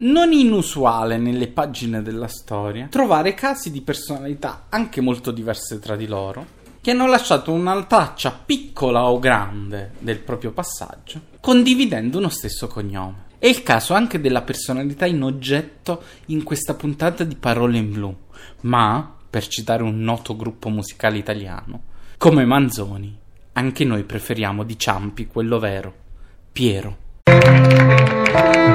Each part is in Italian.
Non inusuale nelle pagine della storia trovare casi di personalità anche molto diverse tra di loro che hanno lasciato una traccia piccola o grande del proprio passaggio condividendo uno stesso cognome. È il caso anche della personalità in oggetto in questa puntata di Parole in Blu, ma, per citare un noto gruppo musicale italiano, come Manzoni, anche noi preferiamo di Ciampi quello vero, Piero.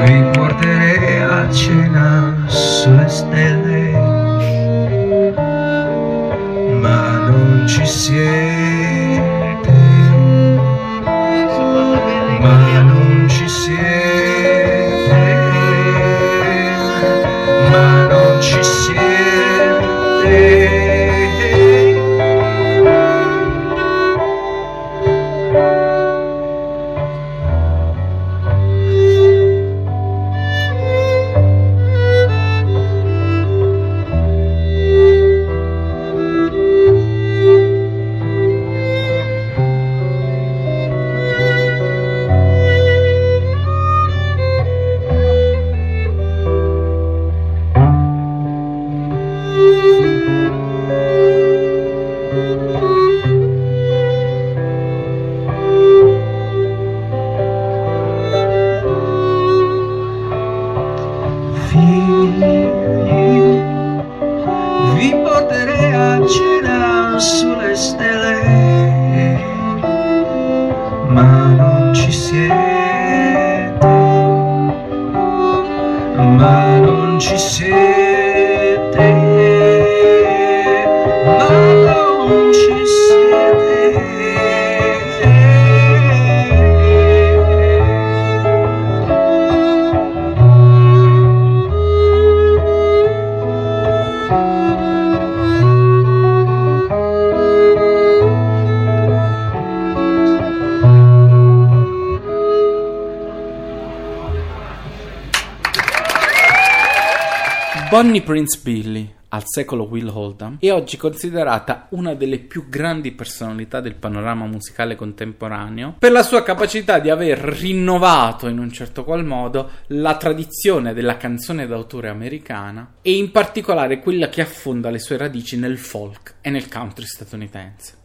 Vi porterei a cena sulle stelle, ma non ci siete, ma non ci siete, ma non ci siete. Prince Billy, al secolo Will Oldham, è oggi considerata una delle più grandi personalità del panorama musicale contemporaneo per la sua capacità di aver rinnovato in un certo qual modo la tradizione della canzone d'autore americana e in particolare quella che affonda le sue radici nel folk e nel country statunitense.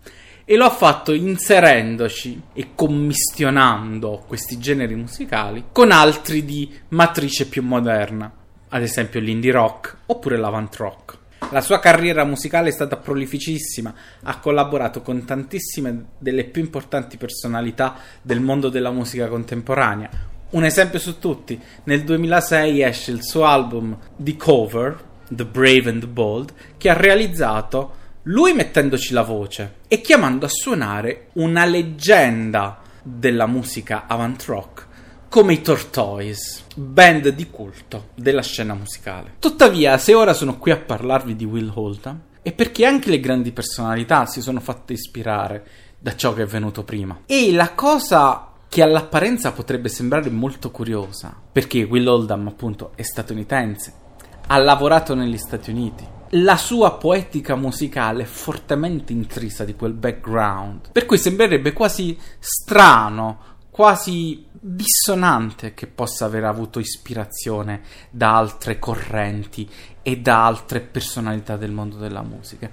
E lo ha fatto inserendoci e commissionando questi generi musicali con altri di matrice più moderna, ad esempio l'indie rock oppure l'avant rock. La sua carriera musicale è stata prolificissima, ha collaborato con tantissime delle più importanti personalità del mondo della musica contemporanea. Un esempio su tutti, nel 2006 esce il suo album The Cover, The Brave and the Bold, che ha realizzato lui mettendoci la voce e chiamando a suonare una leggenda della musica avant rock come i Tortoise, band di culto della scena musicale. Tuttavia, se ora sono qui a parlarvi di Will Oldham, è perché anche le grandi personalità si sono fatte ispirare da ciò che è venuto prima. E la cosa che all'apparenza potrebbe sembrare molto curiosa, perché Will Oldham appunto è statunitense, ha lavorato negli Stati Uniti, la sua poetica musicale è fortemente intrisa di quel background, per cui sembrerebbe quasi strano, quasi dissonante che possa aver avuto ispirazione da altre correnti e da altre personalità del mondo della musica.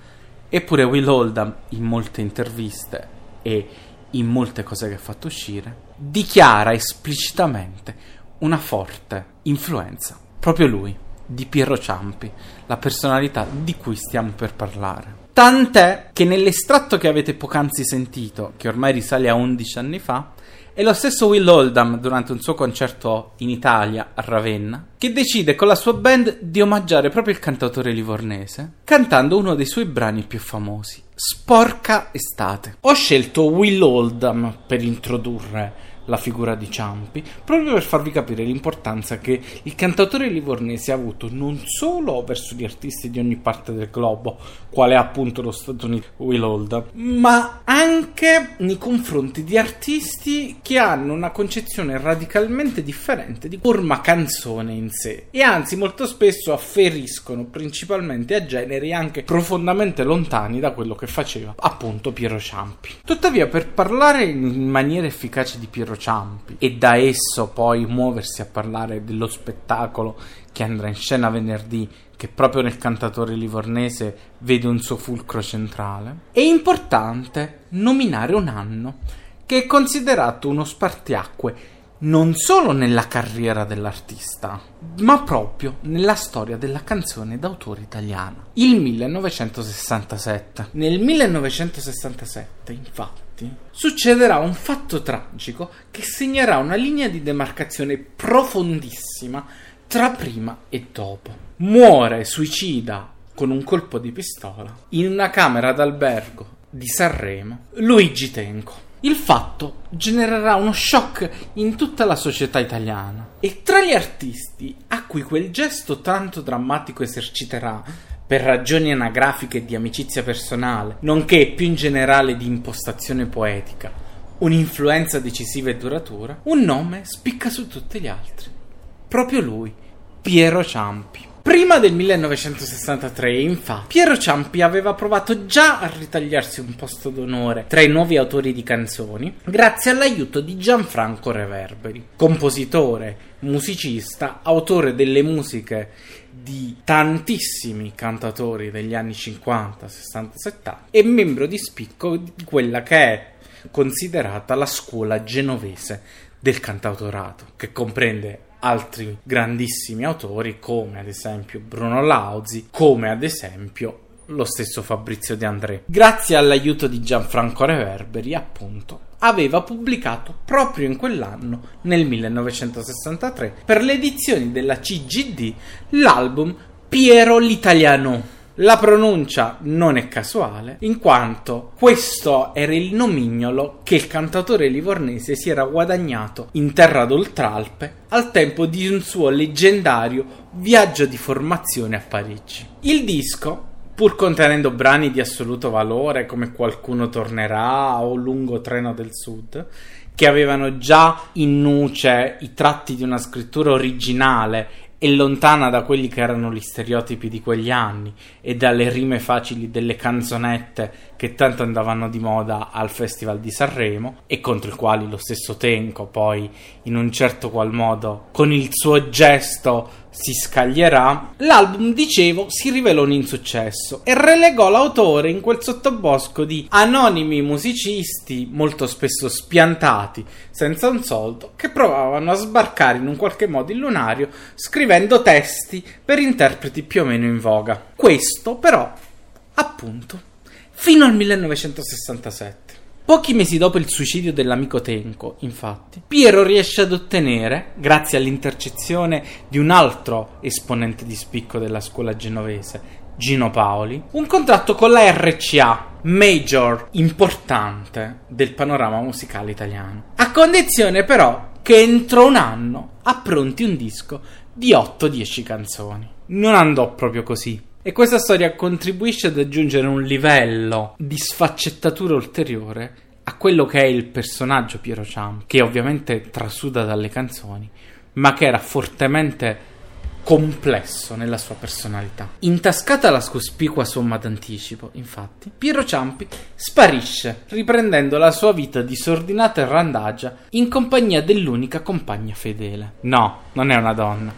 Eppure Will Oldham, in molte interviste e in molte cose che ha fatto uscire, dichiara esplicitamente una forte influenza, proprio lui, di Piero Ciampi, la personalità di cui stiamo per parlare. Tant'è che nell'estratto che avete poc'anzi sentito, che ormai risale a 11 anni fa, è lo stesso Will Oldham, durante un suo concerto in Italia, a Ravenna, che decide con la sua band di omaggiare proprio il cantautore livornese, cantando uno dei suoi brani più famosi, Sporca estate. Ho scelto Will Oldham per introdurre la figura di Ciampi, proprio per farvi capire l'importanza che il cantautore livornese ha avuto non solo verso gli artisti di ogni parte del globo, quale appunto lo statunitense Will Oldham, ma anche nei confronti di artisti che hanno una concezione radicalmente differente di forma canzone in sé e anzi molto spesso afferiscono principalmente a generi anche profondamente lontani da quello che faceva appunto Piero Ciampi. Tuttavia per parlare in maniera efficace di Piero Piero Ciampi e da esso poi muoversi a parlare dello spettacolo che andrà in scena venerdì che proprio nel cantatore livornese vede un suo fulcro centrale, è importante nominare un anno che è considerato uno spartiacque non solo nella carriera dell'artista, ma proprio nella storia della canzone d'autore italiana. Il 1967. Nel 1967, infatti, succederà un fatto tragico che segnerà una linea di demarcazione profondissima tra prima e dopo. Muore suicida con un colpo di pistola in una camera d'albergo di Sanremo Luigi Tenco. Il fatto genererà uno shock in tutta la società italiana e tra gli artisti a cui quel gesto tanto drammatico eserciterà per ragioni anagrafiche di amicizia personale, nonché più in generale di impostazione poetica, un'influenza decisiva e duratura, un nome spicca su tutti gli altri. Proprio lui, Piero Ciampi. Prima del 1963, infatti, Piero Ciampi aveva provato già a ritagliarsi un posto d'onore tra i nuovi autori di canzoni, grazie all'aiuto di Gianfranco Reverberi, compositore, musicista, autore delle musiche di tantissimi cantatori degli anni 50, 60, 70 e membro di spicco di quella che è considerata la scuola genovese del cantautorato, che comprende altri grandissimi autori come ad esempio Bruno Lauzi, come ad esempio lo stesso Fabrizio De André. Grazie all'aiuto di Gianfranco Reverberi, appunto, aveva pubblicato proprio in quell'anno, nel 1963, per le edizioni della CGD, l'album Piero l'Italiano la pronuncia non è casuale, in quanto questo era il nomignolo che il cantatore livornese si era guadagnato in terra d'Oltralpe al tempo di un suo leggendario viaggio di formazione a Parigi. Il disco pur contenendo brani di assoluto valore come Qualcuno tornerà o Lungo treno del sud, che avevano già in nuce i tratti di una scrittura originale e lontana da quelli che erano gli stereotipi di quegli anni e dalle rime facili delle canzonette che tanto andavano di moda al Festival di Sanremo e contro i quali lo stesso Tenco poi in un certo qual modo con il suo gesto si scaglierà, l'album, dicevo, si rivelò un insuccesso e relegò l'autore in quel sottobosco di anonimi musicisti, molto spesso spiantati, senza un soldo, che provavano a sbarcare in un qualche modo il lunario scrivendo testi per interpreti più o meno in voga. Questo, però, appunto, fino al 1967. Pochi mesi dopo il suicidio dell'amico Tenco, infatti, Piero riesce ad ottenere, grazie all'intercezione di un altro esponente di spicco della scuola genovese, Gino Paoli, un contratto con la RCA, major importante del panorama musicale italiano. A condizione però che entro un anno appronti un disco di 8-10 canzoni. Non andò proprio così. E questa storia contribuisce ad aggiungere un livello di sfaccettatura ulteriore a quello che è il personaggio Piero Ciam, che ovviamente trasuda dalle canzoni, ma che era fortemente complesso nella sua personalità. Intascata la cospicua somma d'anticipo, infatti, Piero Ciampi sparisce, riprendendo la sua vita disordinata e randagia in compagnia dell'unica compagna fedele. No, non è una donna,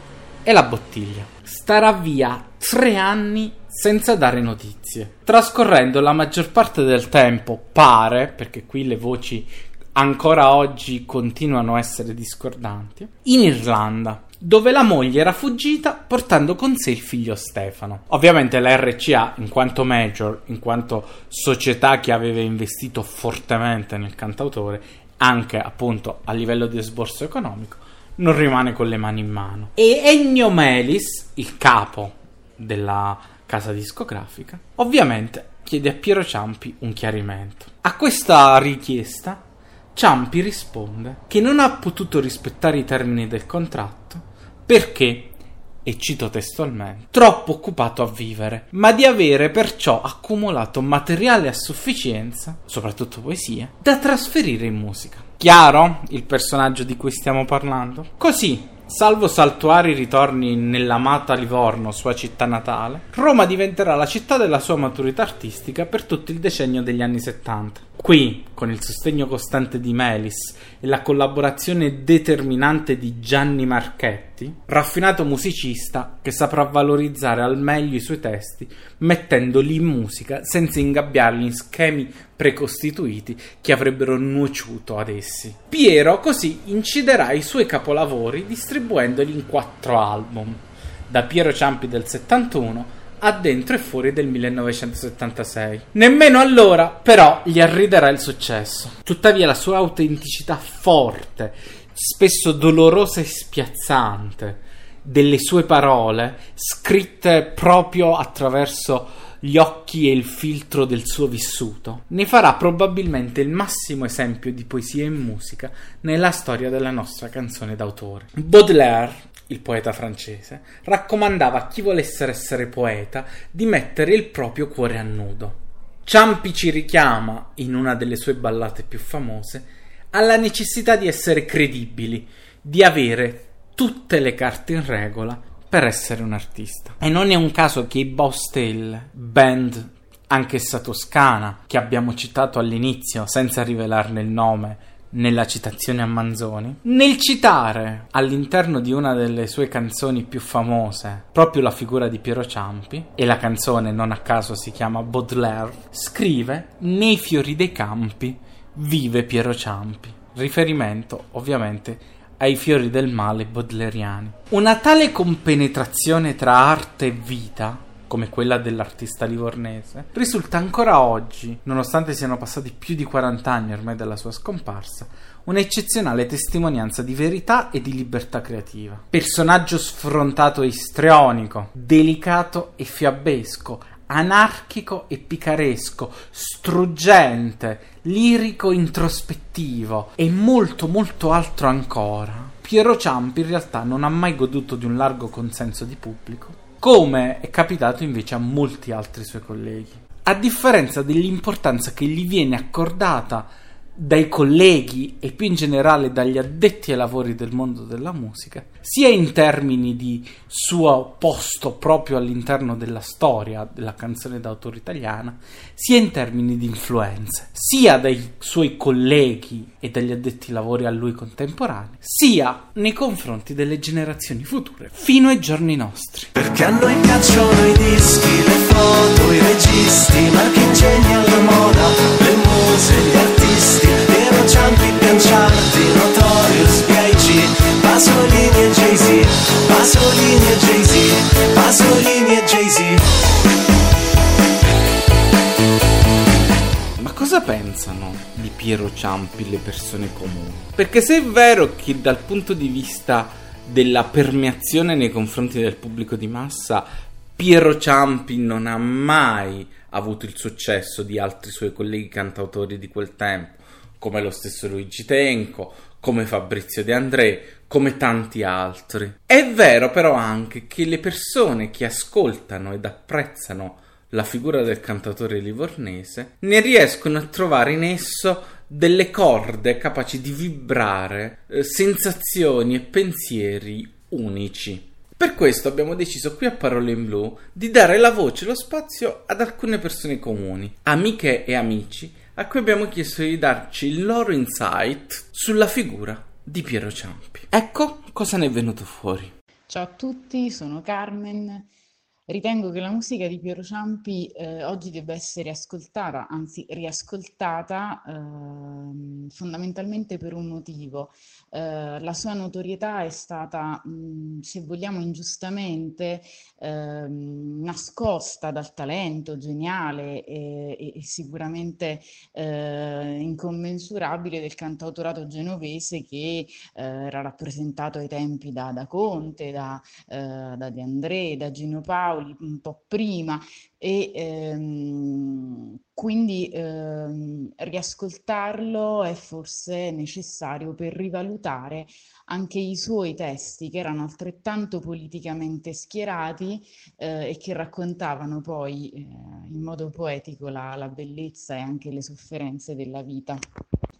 è la bottiglia. Starà via tre anni senza dare notizie, trascorrendo la maggior parte del tempo, pare, perché qui le voci ancora oggi continuano a essere discordanti, in Irlanda, dove la moglie era fuggita portando con sé il figlio Stefano. Ovviamente la RCA, in quanto major, in quanto società che aveva investito fortemente nel cantautore, anche appunto a livello di esborso economico, non rimane con le mani in mano. E Ennio Melis, il capo della casa discografica, ovviamente chiede a Piero Ciampi un chiarimento. A questa richiesta Ciampi risponde che non ha potuto rispettare i termini del contratto perché, e cito testualmente, troppo occupato a vivere, ma di avere perciò accumulato materiale a sufficienza, soprattutto poesie, da trasferire in musica. Chiaro il personaggio di cui stiamo parlando? Così, Salvo saltuari ritorni nell'amata Livorno, sua città natale, Roma diventerà la città della sua maturità artistica per tutto il decennio degli anni 70. Qui, con il sostegno costante di Melis e la collaborazione determinante di Gianni Marchetti, raffinato musicista che saprà valorizzare al meglio i suoi testi, mettendoli in musica senza ingabbiarli in schemi precostituiti che avrebbero nuociuto ad essi. Piero così inciderà i suoi capolavori distribuendoli in quattro album, da Piero Ciampi del 71 a dentro e fuori del 1976. Nemmeno allora, però, gli arriderà il successo. Tuttavia, la sua autenticità forte, spesso dolorosa e spiazzante, delle sue parole, scritte proprio attraverso gli occhi e il filtro del suo vissuto, ne farà probabilmente il massimo esempio di poesia e musica nella storia della nostra canzone d'autore. Baudelaire il poeta francese, raccomandava a chi volesse essere poeta di mettere il proprio cuore a nudo. Ciampi ci richiama, in una delle sue ballate più famose, alla necessità di essere credibili, di avere tutte le carte in regola per essere un artista. E non è un caso che i Bostel, band anch'essa toscana, che abbiamo citato all'inizio senza rivelarne il nome, nella citazione a Manzoni, nel citare all'interno di una delle sue canzoni più famose proprio la figura di Piero Ciampi, e la canzone non a caso si chiama Baudelaire, scrive Nei fiori dei campi vive Piero Ciampi, riferimento ovviamente ai fiori del male baudeleriani. Una tale compenetrazione tra arte e vita come quella dell'artista livornese, risulta ancora oggi, nonostante siano passati più di 40 anni ormai dalla sua scomparsa, un'eccezionale testimonianza di verità e di libertà creativa. Personaggio sfrontato e istrionico, delicato e fiabesco, anarchico e picaresco, struggente, lirico introspettivo e molto molto altro ancora. Piero Ciampi in realtà non ha mai goduto di un largo consenso di pubblico come è capitato invece a molti altri suoi colleghi. A differenza dell'importanza che gli viene accordata dai colleghi e più in generale dagli addetti ai lavori del mondo della musica, sia in termini di suo posto proprio all'interno della storia della canzone d'autore italiana, sia in termini di influenze, sia dai suoi colleghi e dagli addetti ai lavori a lui contemporanei, sia nei confronti delle generazioni future, fino ai giorni nostri. Perché a noi piacciono i dischi, le foto, i registi, marchingegni alla moda, le muse, gli artisti Piero Ciampi, Pianciardi, Notorious, B.I.G Pasolini e Jay-Z Pasolini e Jay-Z Pasolini e Jay-Z Ma cosa pensano di Piero Ciampi le persone comuni? Perché se è vero che dal punto di vista della permeazione nei confronti del pubblico di massa Piero Ciampi non ha mai avuto il successo di altri suoi colleghi cantautori di quel tempo, come lo stesso Luigi Tenco, come Fabrizio De André, come tanti altri. È vero però anche che le persone che ascoltano ed apprezzano la figura del cantatore livornese ne riescono a trovare in esso delle corde capaci di vibrare eh, sensazioni e pensieri unici. Per questo abbiamo deciso qui a Parole in Blu di dare la voce e lo spazio ad alcune persone comuni, amiche e amici, a cui abbiamo chiesto di darci il loro insight sulla figura di Piero Ciampi. Ecco cosa ne è venuto fuori. Ciao a tutti, sono Carmen. Ritengo che la musica di Piero Ciampi eh, oggi debba essere ascoltata, anzi riascoltata, eh, fondamentalmente per un motivo. Eh, la sua notorietà è stata, mh, se vogliamo ingiustamente, ehm, nascosta dal talento geniale e, e sicuramente eh, incommensurabile del cantautorato genovese che eh, era rappresentato ai tempi da, da Conte, da, eh, da De André, da Gino Paolo Paoli un po' prima e ehm, quindi ehm, riascoltarlo è forse necessario per rivalutare anche i suoi testi che erano altrettanto politicamente schierati eh, e che raccontavano poi eh, in modo poetico la, la, bellezza e anche le sofferenze della vita.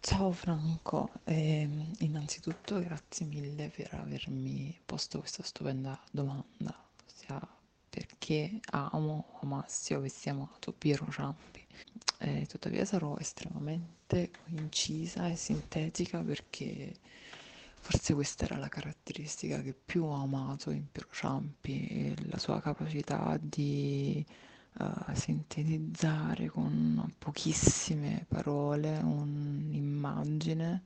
Ciao Franco, eh, innanzitutto grazie mille per avermi posto questa stupenda domanda, ossia perché amo, amassi avessi amato Piero Ciampi. Eh, tuttavia sarò estremamente incisa e sintetica perché forse questa era la caratteristica che più ho amato in Piero Ciampi, la sua capacità di uh, sintetizzare con pochissime parole un'immagine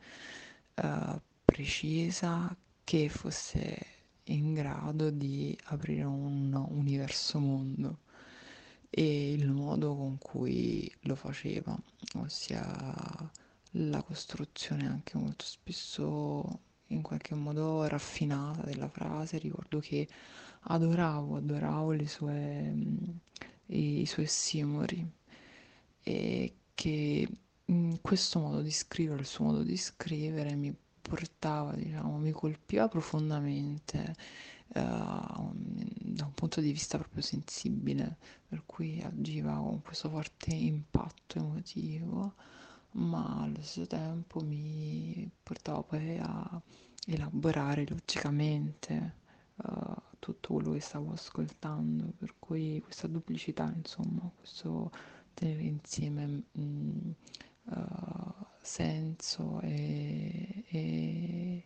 uh, precisa che fosse in grado di aprire un universo mondo e il modo con cui lo faceva, ossia la costruzione anche molto spesso in qualche modo raffinata della frase. Ricordo che adoravo, adoravo sue, i, i suoi simori e che in questo modo di scrivere, il suo modo di scrivere mi portava, diciamo, mi colpiva profondamente uh, da un punto di vista proprio sensibile, per cui agiva con questo forte impatto emotivo, ma allo stesso tempo mi portava poi a elaborare logicamente uh, tutto quello che stavo ascoltando, per cui questa duplicità, insomma, questo tenere insieme mh, mm, uh, senso e, e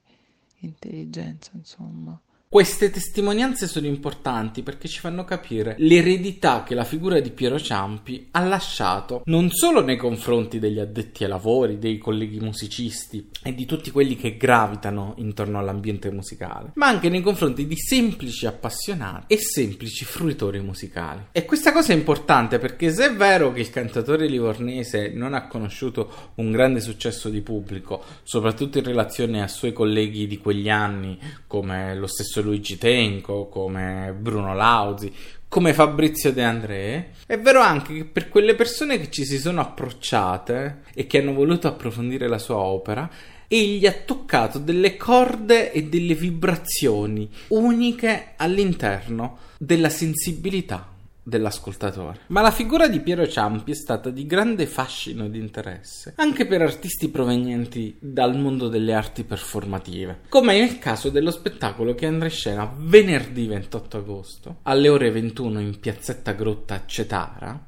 intelligenza, insomma. Queste testimonianze sono importanti perché ci fanno capire l'eredità che la figura di Piero Ciampi ha lasciato non solo nei confronti degli addetti ai lavori, dei colleghi musicisti e di tutti quelli che gravitano intorno all'ambiente musicale, ma anche nei confronti di semplici appassionati e semplici fruitori musicali. E questa cosa è importante perché se è vero che il cantatore livornese non ha conosciuto un grande successo di pubblico, soprattutto in relazione ai suoi colleghi di quegli anni come lo stesso stesso Luigi Tenco, come Bruno Lauzi, come Fabrizio De André. È vero anche che per quelle persone che ci si sono approcciate e che hanno voluto approfondire la sua opera, egli ha toccato delle corde e delle vibrazioni uniche all'interno della sensibilità dell'ascoltatore. Ma la figura di Piero Ciampi è stata di grande fascino ed interesse anche per artisti provenienti dal mondo delle arti performative, come nel caso dello spettacolo che andrà in scena venerdì 28 agosto alle ore 21 in Piazzetta Grotta Cetara,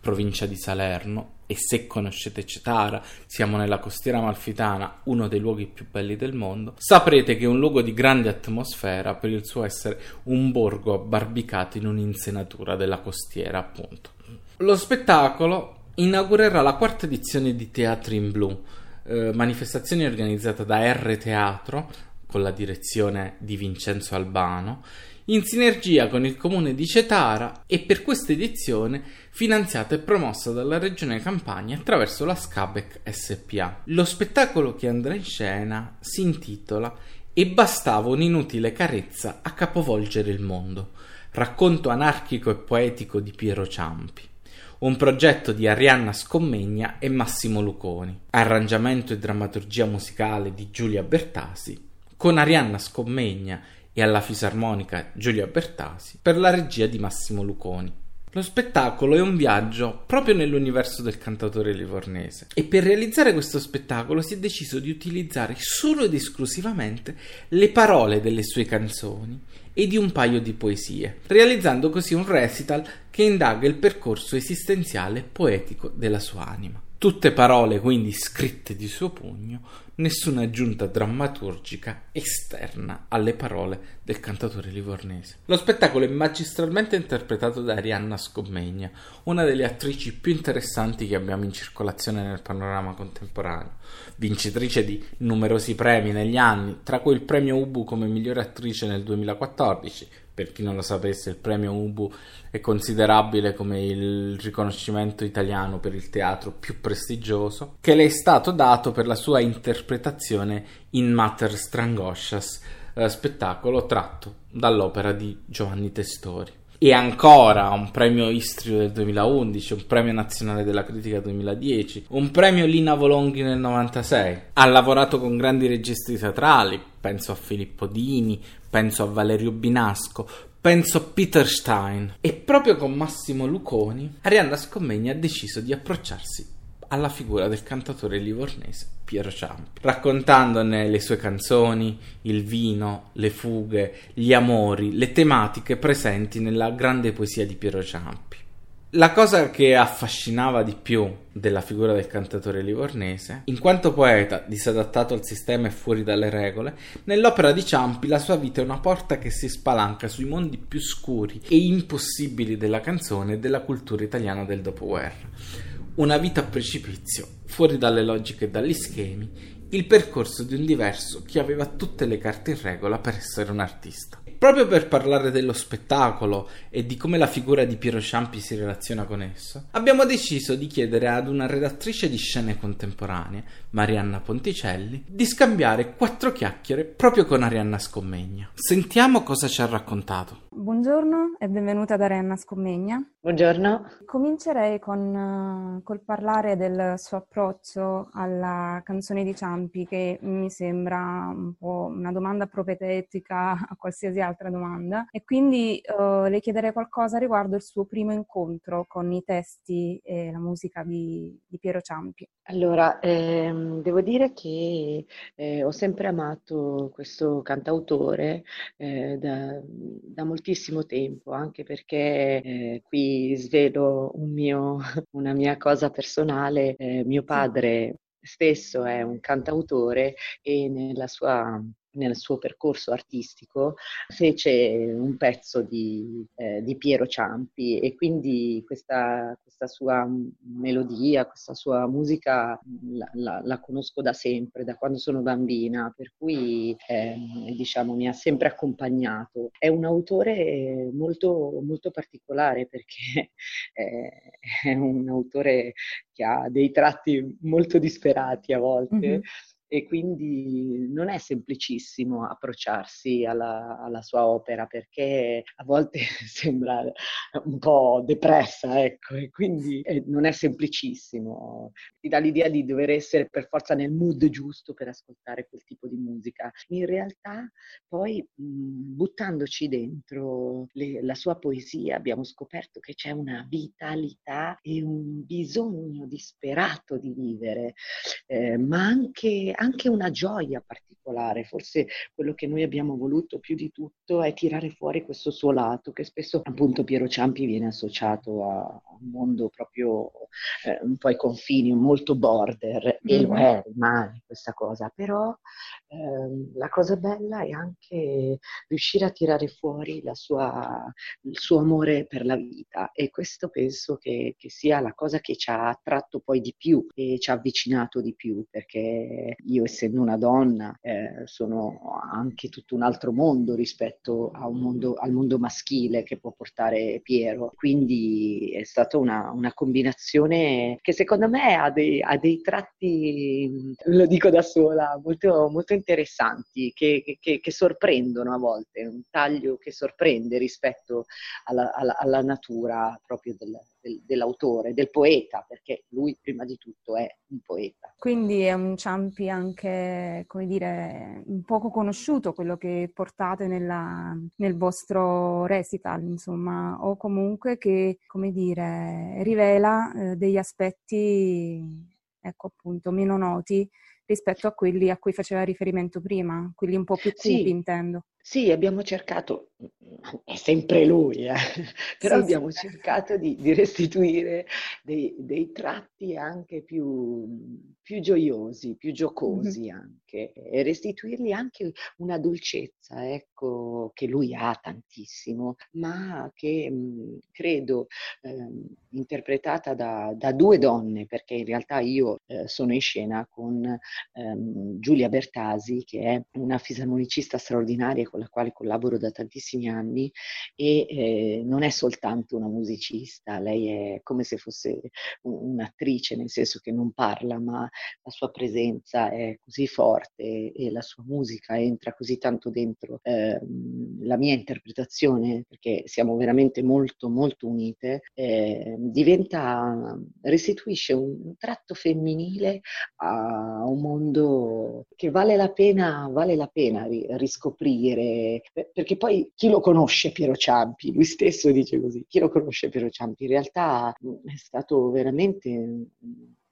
provincia di Salerno, e se conoscete Cetara, siamo nella costiera malfitana, uno dei luoghi più belli del mondo, saprete che è un luogo di grande atmosfera per il suo essere un borgo abbarbicato in un'insenatura della costiera, appunto. Lo spettacolo inaugurerà la quarta edizione di Teatri in Blu, eh, manifestazione organizzata da R Teatro con la direzione di Vincenzo Albano in sinergia con il comune di Cetara e per questa edizione finanziata e promossa dalla regione Campania attraverso la Scabec SPA. Lo spettacolo che andrà in scena si intitola E bastava un'inutile carezza a capovolgere il mondo, racconto anarchico e poetico di Piero Ciampi. Un progetto di Arianna Scommegna e Massimo Luconi, arrangiamento e drammaturgia musicale di Giulia Bertasi, con Arianna Scommegna e alla fisarmonica Giulia Bertasi per la regia di Massimo Luconi. Lo spettacolo è un viaggio proprio nell'universo del cantatore livornese e per realizzare questo spettacolo si è deciso di utilizzare solo ed esclusivamente le parole delle sue canzoni e di un paio di poesie, realizzando così un recital che indaga il percorso esistenziale e poetico della sua anima. Tutte parole quindi scritte di suo pugno, nessuna aggiunta drammaturgica esterna alle parole del cantatore livornese. Lo spettacolo è magistralmente interpretato da Arianna Scommegna, una delle attrici più interessanti che abbiamo in circolazione nel panorama contemporaneo, vincitrice di numerosi premi negli anni, tra cui il premio Ubu come migliore attrice nel 2014, per chi non lo sapesse, il premio Ubu è considerabile come il riconoscimento italiano per il teatro più prestigioso, che le è stato dato per la sua interpretazione in Mater Strangoscias, eh, spettacolo tratto dall'opera di Giovanni Testori. E ancora un premio Istrio del 2011, un premio nazionale della critica 2010, un premio Lina Volonghi nel 96. Ha lavorato con grandi registi teatrali, penso a Filippo Dini, penso a Valerio Binasco, penso a Peter Stein. E proprio con Massimo Luconi, Arianna Scommegna ha deciso di approcciarsi alla figura del cantatore livornese Piero Ciampi, raccontandone le sue canzoni, il vino, le fughe, gli amori, le tematiche presenti nella grande poesia di Piero Ciampi. La cosa che affascinava di più della figura del cantatore livornese, in quanto poeta disadattato al sistema e fuori dalle regole, nell'opera di Ciampi la sua vita è una porta che si spalanca sui mondi più scuri e impossibili della canzone e della cultura italiana del dopoguerra. Una vita a precipizio, fuori dalle logiche e dagli schemi, il percorso di un diverso che aveva tutte le carte in regola per essere un artista. Proprio per parlare dello spettacolo e di come la figura di Piero Ciampi si relaziona con esso, abbiamo deciso di chiedere ad una redattrice di scene contemporanee, Marianna Ponticelli, di scambiare quattro chiacchiere proprio con Arianna Scommegna. Sentiamo cosa ci ha raccontato. Buongiorno e benvenuta ad Arianna Scommegna. Buongiorno. Comincerei con, uh, col parlare del suo approccio alla canzone di Ciampi, che mi sembra un po' una domanda propedetica a qualsiasi altra domanda. E quindi uh, le chiederei qualcosa riguardo il suo primo incontro con i testi e la musica di, di Piero Ciampi. Allora, ehm, devo dire che eh, ho sempre amato questo cantautore eh, da, da, moltissimo tempo, anche perché eh, qui svelo un mio, una mia cosa personale. Eh, mio padre stesso è un cantautore e nella sua nel suo percorso artistico fece un pezzo di, eh, di Piero Ciampi e quindi questa, questa, sua melodia, questa sua musica la, la, la, conosco da sempre, da quando sono bambina, per cui eh, diciamo mi ha sempre accompagnato. È un autore molto, molto particolare perché eh, è un autore che ha dei tratti molto disperati a volte. Mm-hmm e quindi non è semplicissimo approcciarsi alla, alla, sua opera perché a volte sembra un po' depressa, ecco, e quindi eh, non è semplicissimo. Ti dà l'idea di dover essere per forza nel mood giusto per ascoltare quel tipo di musica. In realtà poi mh, buttandoci dentro le, la sua poesia abbiamo scoperto che c'è una vitalità e un bisogno disperato di vivere, eh, ma anche anche una gioia particolare. Forse quello che noi abbiamo voluto più di tutto è tirare fuori questo suo lato, che spesso appunto Piero Ciampi viene associato a un mondo proprio eh, un po' ai confini, molto border, e lo è, rimane questa cosa, però eh, la cosa bella è anche riuscire a tirare fuori sua, il suo amore per la vita e questo penso che, che sia la cosa che ci ha attratto poi di più e ci ha avvicinato di più, perché io essendo una donna eh, sono anche tutto un altro mondo rispetto mondo, al mondo maschile che può portare Piero. Quindi è stata una, una combinazione che secondo me ha dei, ha dei, tratti, lo dico da sola, molto, molto interessanti, che, che, che, sorprendono a volte, un taglio che sorprende rispetto alla, alla, alla natura proprio del, del, dell'autore, del poeta, perché lui prima di tutto è un poeta. Quindi è un Ciampi anche, come dire, un poco conosciuto quello che portate nella, nel vostro recital, insomma, o comunque che, come dire, rivela eh, degli aspetti, ecco appunto, meno noti rispetto a quelli a cui faceva riferimento prima, quelli un po' più cupi, sì. intendo. Sì, abbiamo cercato, è sempre lui, eh? però sì, abbiamo sì. cercato di, di restituire dei, dei, tratti anche più, più gioiosi, più giocosi mm-hmm. anche, e restituirgli anche una dolcezza, ecco, che lui ha tantissimo, ma che mh, credo eh, interpretata da, da, due donne, perché in realtà io eh, sono in scena con ehm, Giulia Bertasi, che è una fisarmonicista straordinaria con la quale collaboro da tantissimi anni e eh, non è soltanto una musicista, lei è come se fosse un'attrice, nel senso che non parla, ma la sua presenza è così forte e la sua musica entra così tanto dentro eh, la mia interpretazione, perché siamo veramente molto, molto unite, eh, diventa, restituisce un tratto femminile a un mondo che vale la pena, vale la pena riscoprire perché poi chi lo conosce Piero Ciampi? Lui stesso dice così, chi lo conosce Piero Ciampi? In realtà mm, è stato veramente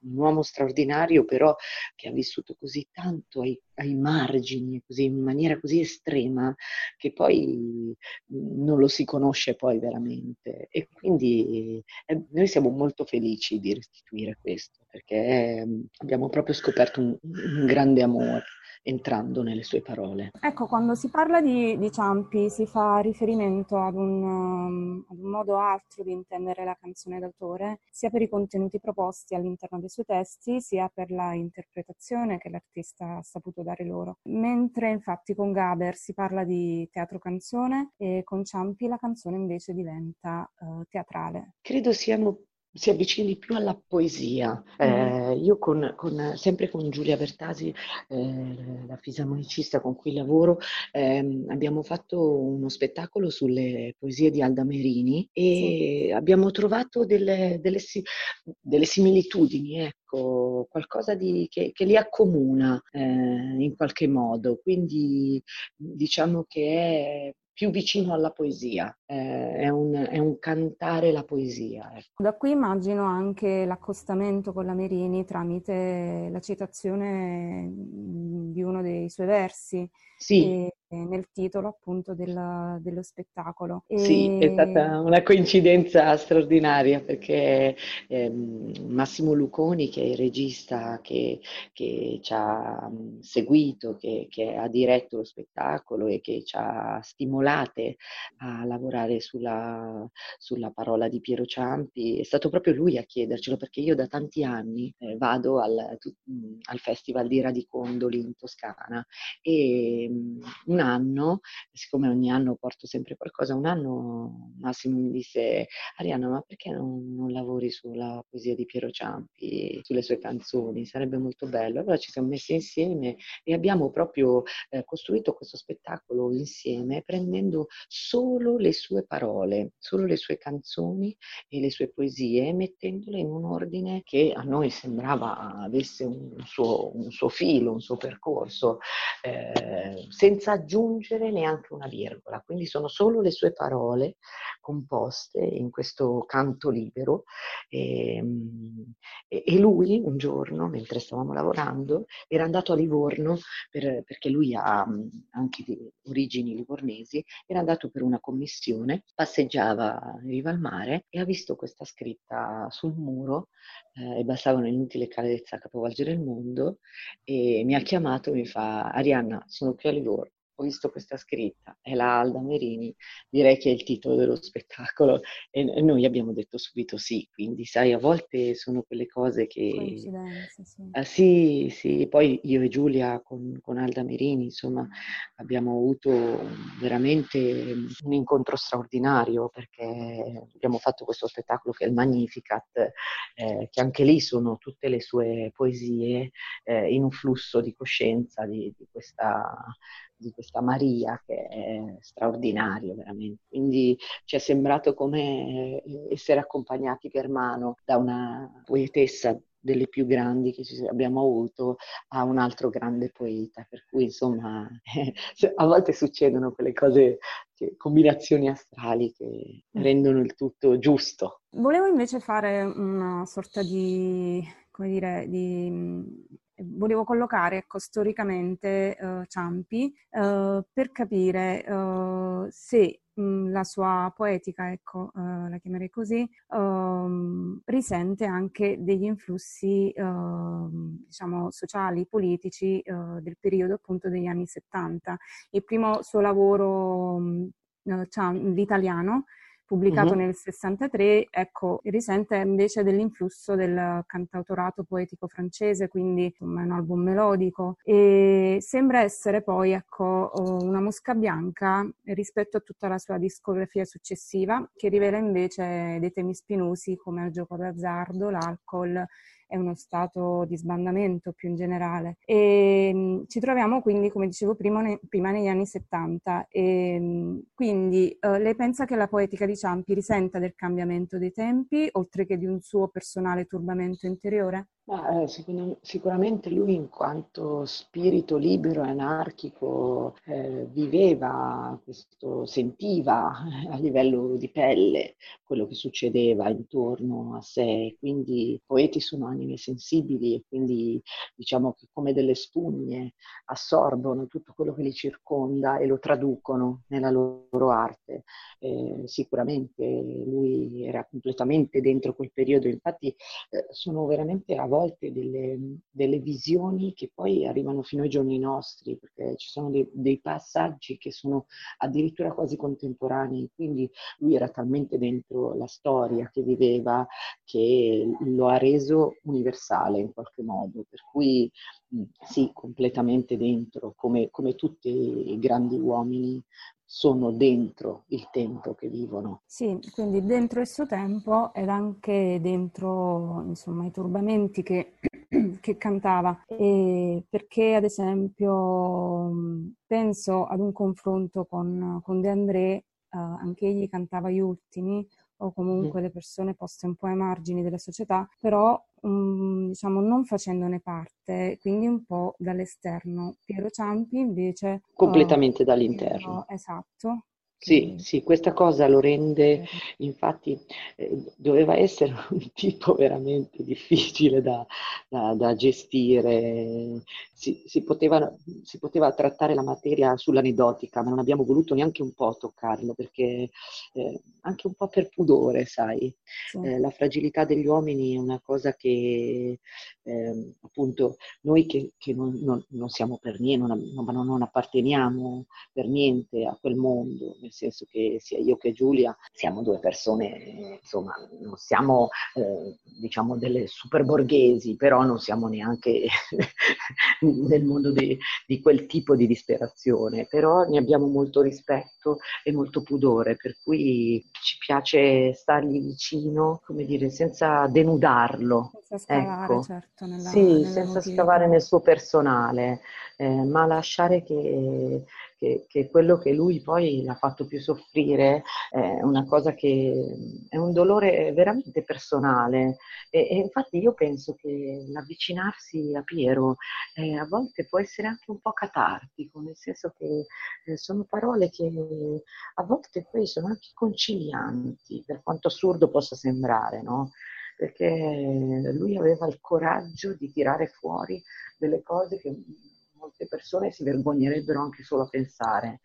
un uomo straordinario, però che ha vissuto così tanto ai, ai margini, così, in maniera così estrema, che poi non lo si conosce poi veramente. E quindi eh, noi siamo molto felici di restituire questo, perché eh, abbiamo proprio scoperto un, un grande amore entrando nelle sue parole. Ecco, quando si parla di, di Ciampi si fa riferimento ad un, um, ad un, modo altro di intendere la canzone d'autore, sia per i contenuti proposti all'interno dei suoi testi, sia per la interpretazione che l'artista ha saputo dare loro. Mentre infatti con Gaber si parla di teatro canzone e con Ciampi la canzone invece diventa uh, teatrale. Credo siano si avvicini più alla poesia. Eh, io con, con, sempre con Giulia Bertasi, eh, la fisarmonicista con cui lavoro, eh, abbiamo fatto uno spettacolo sulle poesie di Alda Merini e sì. abbiamo trovato delle, delle, delle similitudini, ecco, qualcosa di, che, che, li accomuna eh, in qualche modo. Quindi diciamo che è più vicino alla poesia, eh, è, un, è, un, cantare la poesia. Ecco. Da qui immagino anche l'accostamento con la Merini tramite la citazione di uno dei suoi versi. Sì. E, nel titolo appunto del, dello spettacolo. E... Sì, è stata una coincidenza straordinaria perché ehm, Massimo Luconi, che è il regista che, che ci ha seguito, che, che, ha diretto lo spettacolo e che ci ha stimolate a lavorare sulla, sulla parola di Piero Ciampi, è stato proprio lui a chiedercelo perché io da tanti anni eh, vado al, al, Festival di Radicondoli in Toscana e un anno, siccome ogni anno porto sempre qualcosa, un anno Massimo mi disse Arianna ma perché non, non lavori sulla poesia di Piero Ciampi, sulle sue canzoni? Sarebbe molto bello. Allora ci siamo messi insieme e abbiamo proprio eh, costruito questo spettacolo insieme prendendo solo le sue parole, solo le sue canzoni e le sue poesie, mettendole in un ordine che a noi sembrava avesse un suo, un suo filo, un suo percorso, eh, senza aggiungere neanche una virgola, quindi sono solo le sue parole composte in questo canto libero ehm, e, e lui un giorno, mentre stavamo lavorando, era andato a Livorno per, perché lui ha anche di origini livornesi, era andato per una commissione, passeggiava in riva al mare e ha visto questa scritta sul muro eh, e bastava un'inutile carezza a capovolgere il mondo e mi ha chiamato e mi fa Arianna sono qui a Livorno ho visto questa scritta, è la Alda Merini, direi che è il titolo dello spettacolo e noi abbiamo detto subito sì, quindi sai, a volte sono quelle cose che... sì. Ah, sì, sì, poi io e Giulia con, con, Alda Merini, insomma, abbiamo avuto veramente un incontro straordinario perché abbiamo fatto questo spettacolo che è il Magnificat, eh, che anche lì sono tutte le sue poesie eh, in un flusso di coscienza di, di questa di questa Maria che è straordinario veramente. Quindi ci è sembrato come eh, essere accompagnati per mano da una poetessa delle più grandi che abbiamo avuto a un altro grande poeta, per cui insomma a volte succedono quelle cose, combinazioni astrali che mm. rendono il tutto giusto. Volevo invece fare una sorta di, come dire, di volevo collocare ecco, storicamente uh, Ciampi uh, per capire uh, se mh, la sua poetica, ecco, la chiamerei così, ehm, risente anche degli influssi ehm, diciamo sociali, politici del periodo appunto degli anni 70. Il primo suo lavoro, mh, l'italiano, pubblicato uh-huh. nel 63, ecco, risente invece dell'influsso del cantautorato poetico francese, quindi insomma è un album melodico e sembra essere poi ecco una mosca bianca rispetto a tutta la sua discografia successiva che rivela invece dei temi spinosi come il gioco d'azzardo, l'alcol è uno stato di sbandamento più in generale. E, mh, ci troviamo quindi, come dicevo prima, ne, prima negli anni 70. E, mh, quindi uh, lei pensa che la poetica di Ciampi risenta del cambiamento dei tempi, oltre che di un suo personale turbamento interiore? Ma, eh, sicur- sicuramente lui in quanto spirito libero e anarchico eh, viveva questo, sentiva a livello di pelle quello che succedeva intorno a sé, quindi i poeti sono anime sensibili e quindi diciamo che come delle spugne assorbono tutto quello che li circonda e lo traducono nella loro arte. Eh, sicuramente lui era completamente dentro quel periodo, infatti eh, sono veramente a volte delle, delle, visioni che poi arrivano fino ai giorni nostri, perché ci sono dei, dei, passaggi che sono addirittura quasi contemporanei, quindi lui era talmente dentro la storia che viveva che lo ha reso universale in qualche modo, per cui sì, completamente dentro, come, come tutti i grandi uomini sono dentro il tempo che vivono. Sì, quindi dentro il suo tempo ed anche dentro insomma, i turbamenti che, che cantava. E perché ad esempio penso ad un confronto con, con De André, eh, anche egli cantava gli ultimi o comunque mm. le persone poste un po' ai margini della società, però um, diciamo non facendone parte, quindi un po' dall'esterno. Piero Ciampi invece... Completamente uh, dall'interno. Esatto, sì, sì, questa cosa lo rende, infatti eh, doveva essere un tipo veramente difficile da, da, da gestire, si, si, poteva, si, poteva, trattare la materia sull'aneddotica, ma non abbiamo voluto neanche un po' toccarlo, perché eh, anche un po' per pudore, sai, sì. eh, la fragilità degli uomini è una cosa che ehm, appunto noi che, che non, non, non, siamo per niente, non, non apparteniamo per niente a quel mondo, senso che sia io che Giulia siamo due persone, insomma, non siamo eh, diciamo delle super borghesi, però non siamo neanche nel mondo di, di quel tipo di disperazione, però ne abbiamo molto rispetto e molto pudore, per cui ci piace stargli vicino, come dire, senza denudarlo. Senza scavare, ecco. certo, nella, sì, senza scavare nel suo personale, eh, ma lasciare che che, che, quello che lui poi l'ha fatto più soffrire è una cosa che è un dolore veramente personale e, e infatti io penso che l'avvicinarsi a Piero eh, a volte può essere anche un po' catartico, nel senso che eh, sono parole che a volte poi sono anche concilianti, per quanto assurdo possa sembrare, no? perché lui aveva il coraggio di tirare fuori delle cose che molte persone si vergognerebbero anche solo a pensare.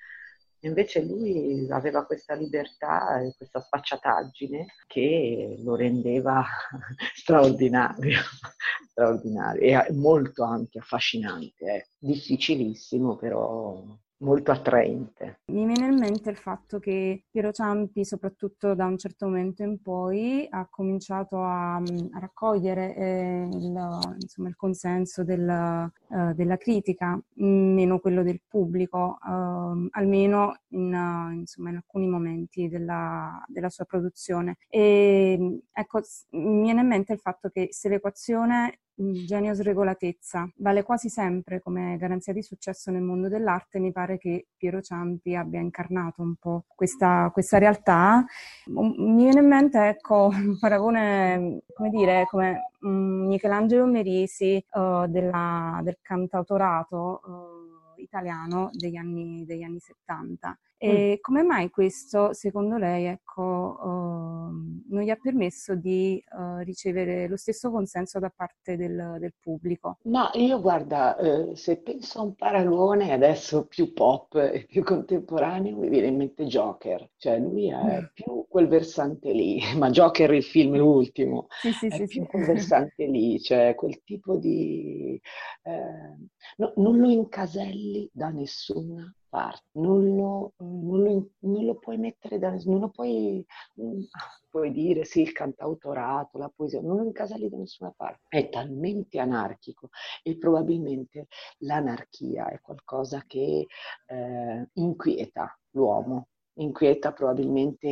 Invece lui aveva questa libertà e questa sfacciataggine che lo rendeva straordinario, straordinario e molto anche affascinante, eh. difficilissimo però molto attraente. Mi viene in mente il fatto che Piero Ciampi, soprattutto da un certo momento in poi, ha cominciato a, a raccogliere eh, il, insomma, il, consenso del, uh, della critica, meno quello del pubblico, uh, almeno in, uh, insomma, in, alcuni momenti della, della sua produzione. E, ecco, mi viene in mente il fatto che se l'equazione genio sregolatezza vale quasi sempre come garanzia di successo nel mondo dell'arte, mi pare che Piero Ciampi abbia incarnato un po' questa, questa realtà. Mi viene in mente, ecco, un paragone, come dire, come Michelangelo Merisi uh, della, del cantautorato uh, italiano degli anni, degli anni 70. E mm. come mai questo, secondo lei, ecco, uh, non gli ha permesso di uh, ricevere lo stesso consenso da parte del, del pubblico? Ma io guarda, eh, se penso a un paragone adesso più pop e più contemporaneo, mi viene in mente Joker, cioè lui è mm. più quel versante lì, ma Joker il film l'ultimo, sì, sì, è sì, più sì. quel versante lì, cioè quel tipo di... Eh, no, non lo incaselli da nessuna parte, non lo, non lo, non lo puoi mettere da non lo puoi, mm, puoi dire sì, il cantautorato, la poesia, non lo incaselli da nessuna parte. È talmente anarchico e probabilmente l'anarchia è qualcosa che eh, inquieta l'uomo, inquieta probabilmente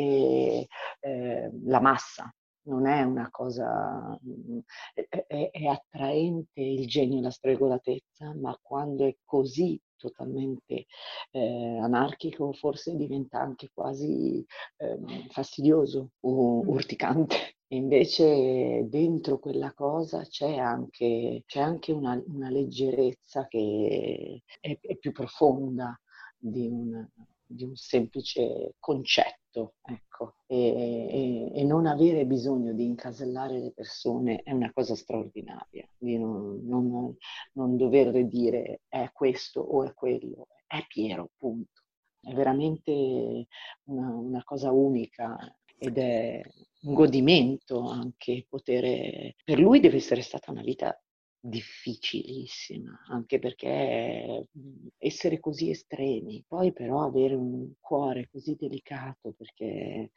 eh, la massa, non è una cosa, mm, è, è, attraente il genio e la stregolatezza, ma quando è così totalmente eh, anarchico forse diventa anche quasi eh, fastidioso o urticante. E invece dentro quella cosa c'è anche, c'è anche una, una leggerezza che è, è più profonda di un, di un semplice concetto, ecco, e, e, e, non avere bisogno di incasellare le persone è una cosa straordinaria, di non, non, non dover dire è questo o è quello, è Piero, punto. È veramente una, una cosa unica ed è un godimento anche poter... Per lui deve essere stata una vita difficilissima, anche perché mhmm, essere così estremi, poi però avere un cuore così delicato, perché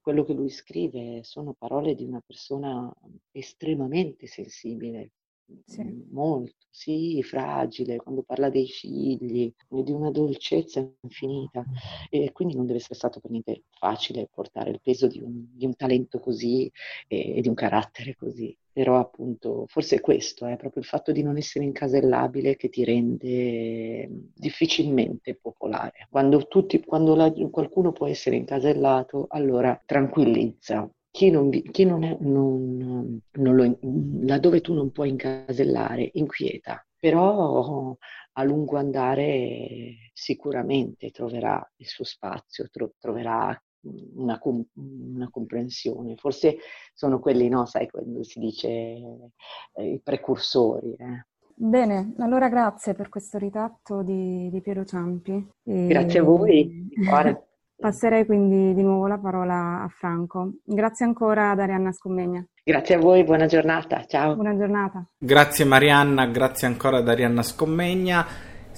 quello che lui scrive sono parole di una persona estremamente sensibile, sì. Mhmm, molto, sì, fragile, quando parla dei figli, di una dolcezza infinita. E quindi non deve essere stato per niente facile portare il peso di un, di un talento così e, e, di un carattere così. Però appunto, forse è questo, è proprio il fatto di non essere incasellabile che ti rende difficilmente popolare. Quando, tutti, quando la, qualcuno può essere incasellato, allora tranquillizza, chi non, chi non è, non, non lo, laddove tu non puoi incasellare, inquieta, però a lungo andare sicuramente troverà il suo spazio, tro, troverà una, una, comprensione. Forse sono quelli, no, sai, quando si dice eh, i precursori. Eh. Bene, allora grazie per questo ritratto di, di Piero Ciampi. E... Grazie a voi. Passerei quindi di nuovo la parola a Franco. Grazie ancora ad Arianna Scommegna. Grazie a voi, buona giornata, ciao. Buona giornata. Grazie Marianna, grazie ancora ad Arianna Scommegna.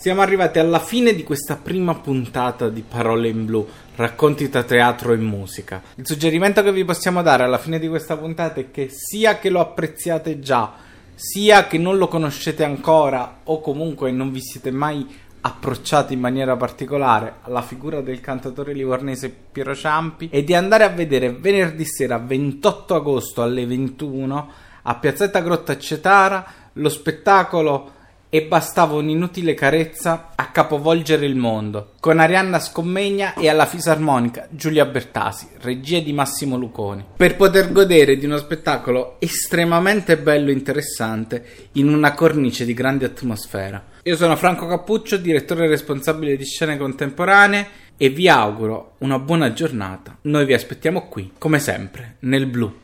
Siamo arrivati alla fine di questa prima puntata di Parole in Blu, racconti tra teatro e musica. Il suggerimento che vi possiamo dare alla fine di questa puntata è che sia che lo apprezziate già, sia che non lo conoscete ancora o comunque non vi siete mai approcciati in maniera particolare alla figura del cantatore livornese Piero Ciampi e di andare a vedere venerdì sera 28 agosto alle 21 a Piazzetta Grotta Cetara lo spettacolo e bastava un'inutile carezza a capovolgere il mondo, con Arianna Scommegna e alla fisarmonica Giulia Bertasi, regia di Massimo Luconi, per poter godere di uno spettacolo estremamente bello e interessante in una cornice di grande atmosfera. Io sono Franco Cappuccio, direttore responsabile di scene contemporanee e vi auguro una buona giornata. Noi vi aspettiamo qui, come sempre, nel blu.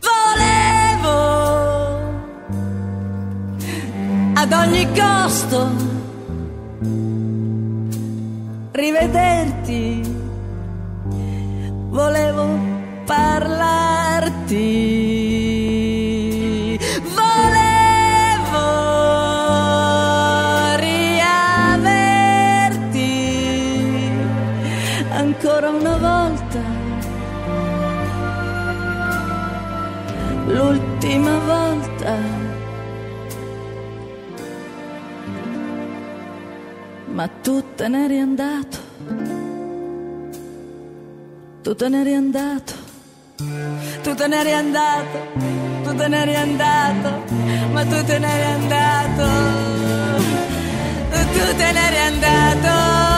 Ad ogni costo rivederti, te n'eri andato, tu te n'eri andato, tu te n'eri andato, tu te n'eri andato, ma tu te n'eri andato, tu, te n'eri andato.